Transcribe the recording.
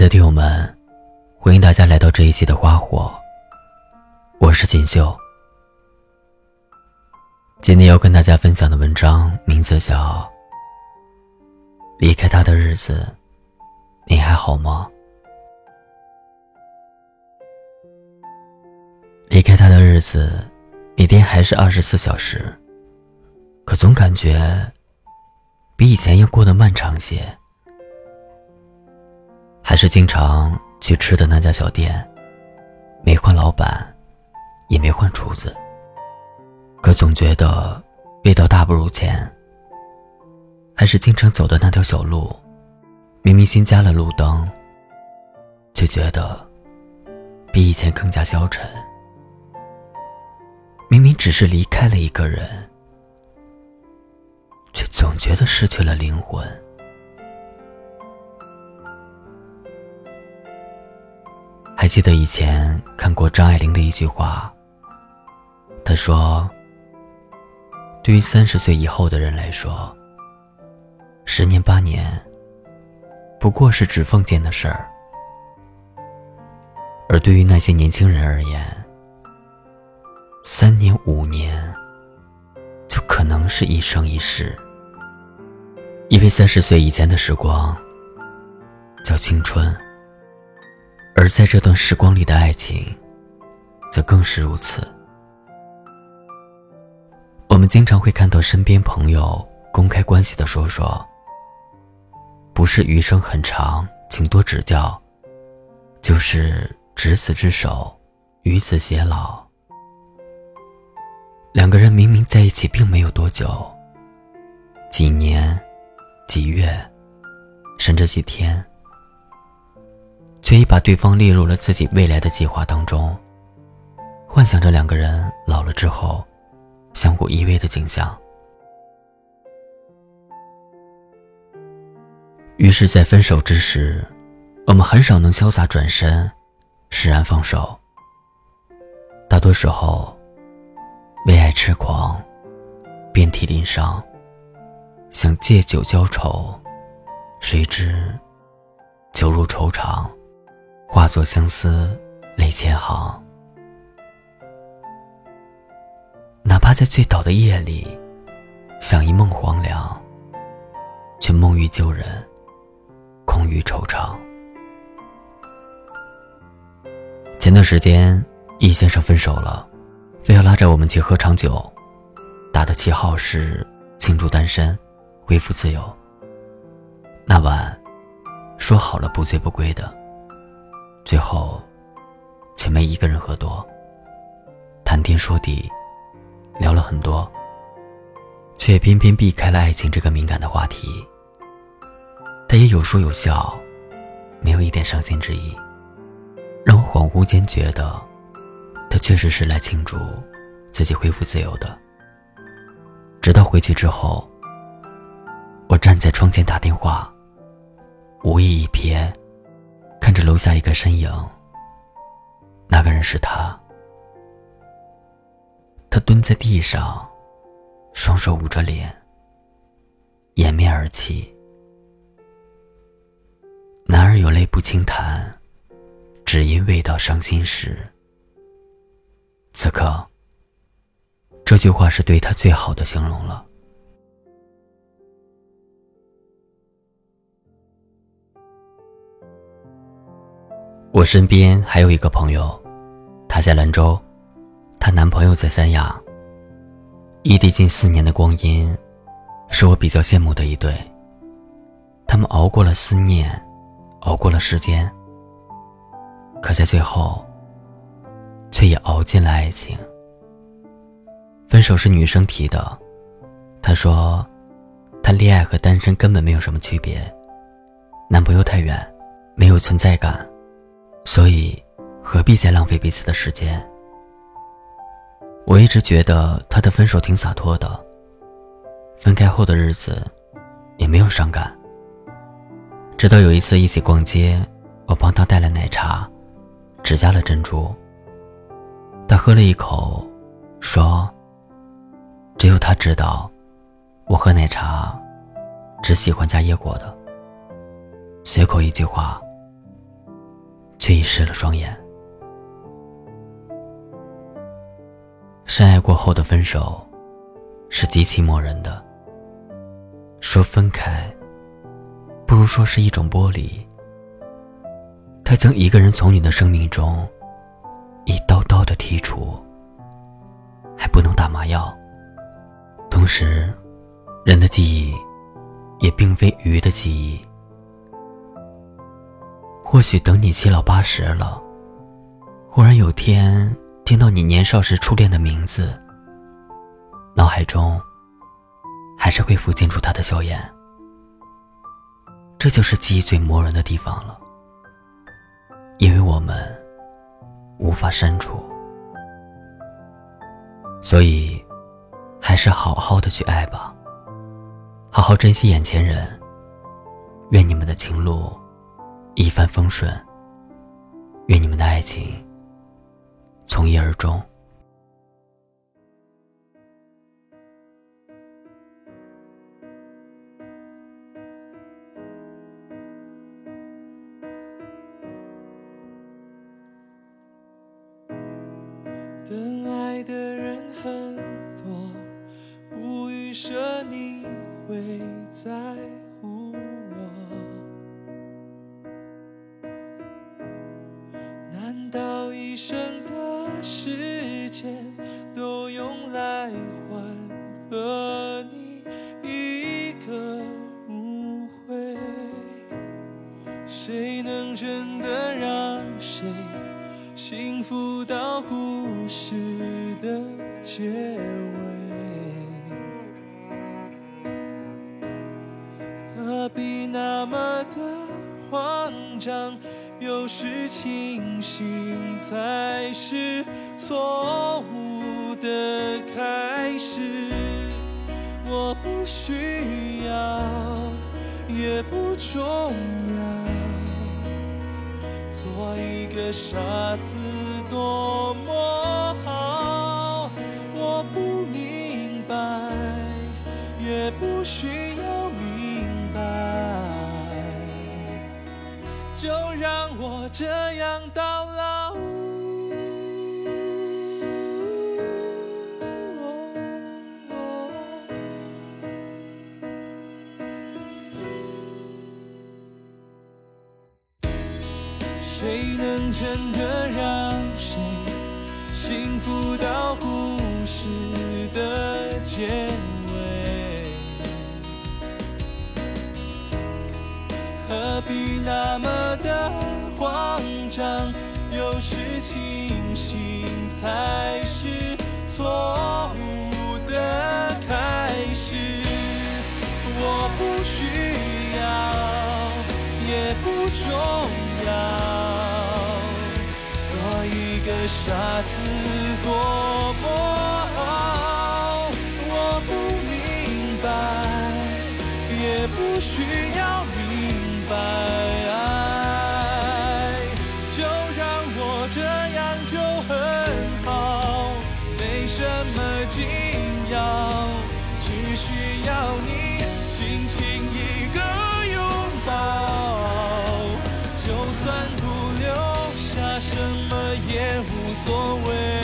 的听友们，欢迎大家来到这一期的花火。我是锦绣。今天要跟大家分享的文章名字叫《离开他的日子》，你还好吗？离开他的日子，每天还是二十四小时，可总感觉比以前要过得漫长些。还是经常去吃的那家小店，没换老板，也没换厨子。可总觉得味道大不如前。还是经常走的那条小路，明明新加了路灯，却觉得比以前更加消沉。明明只是离开了一个人，却总觉得失去了灵魂。记得以前看过张爱玲的一句话，她说。对于三十岁以后的人来说，十年八年不过是指缝间的事儿；而对于那些年轻人而言，三年五年就可能是一生一世。因为三十岁以前的时光叫青春，而在这段时光里的爱情，则更是如此。我们经常会看到身边朋友公开关系的说说，不是余生很长，请多指教，就是执子之手，与子偕老。两个人明明在一起并没有多久，几年、几月，甚至几天，却已把对方列入了自己未来的计划当中，幻想着两个人老了之后。相互依偎的景象，于是，在分手之时，我们很少能潇洒转身，释然放手。大多时候，为爱痴狂，遍体鳞伤，想借酒浇愁，谁知酒入愁肠，化作相思泪千行。哪怕在最倒的夜里，想一梦黄粱，却梦于旧人，空于惆怅。前段时间，易先生分手了，非要拉着我们去喝场酒，打的旗号是庆祝单身，恢复自由。那晚，说好了不醉不归的，最后，却没一个人喝多。谈天说地。聊了很多，却偏偏避开了爱情这个敏感的话题。他也有说有笑，没有一点伤心之意，让我恍惚间觉得，他确实是来庆祝自己恢复自由的。直到回去之后，我站在窗前打电话，无意一瞥，看着楼下一个身影，那个人是他。他蹲在地上，双手捂着脸，掩面而泣。男儿有泪不轻弹，只因未到伤心时。此刻，这句话是对他最好的形容了。我身边还有一个朋友，她在兰州。她男朋友在三亚，异地近四年的光阴，是我比较羡慕的一对。他们熬过了思念，熬过了时间，可在最后，却也熬进了爱情。分手是女生提的，她说，谈恋爱和单身根本没有什么区别，男朋友太远，没有存在感，所以何必再浪费彼此的时间。我一直觉得他的分手挺洒脱的，分开后的日子也没有伤感。直到有一次一起逛街，我帮他带了奶茶，只加了珍珠。他喝了一口，说：“只有他知道，我喝奶茶只喜欢加椰果的。”随口一句话，却已湿了双眼。深爱过后的分手，是极其磨人的。说分开，不如说是一种剥离。他将一个人从你的生命中一刀刀的剔除，还不能打麻药。同时，人的记忆也并非鱼的记忆。或许等你七老八十了，忽然有天。听到你年少时初恋的名字，脑海中还是会浮现出他的笑颜。这就是记忆最磨人的地方了，因为我们无法删除，所以还是好好的去爱吧，好好珍惜眼前人。愿你们的情路一帆风顺，愿你们的爱情。从一而终。等爱的人很多，不预设你会在都用来换和你一个误会，谁能真的让谁幸福到故事的结尾？何必那么的慌张？有时清醒才是错误的开始。我不需要，也不重要。做一个傻子多么好。我不明白，也不需要明白。就让我这样到老。幸福到故事的结尾？何必那么的？慌张，有时清醒才傻子多所谓，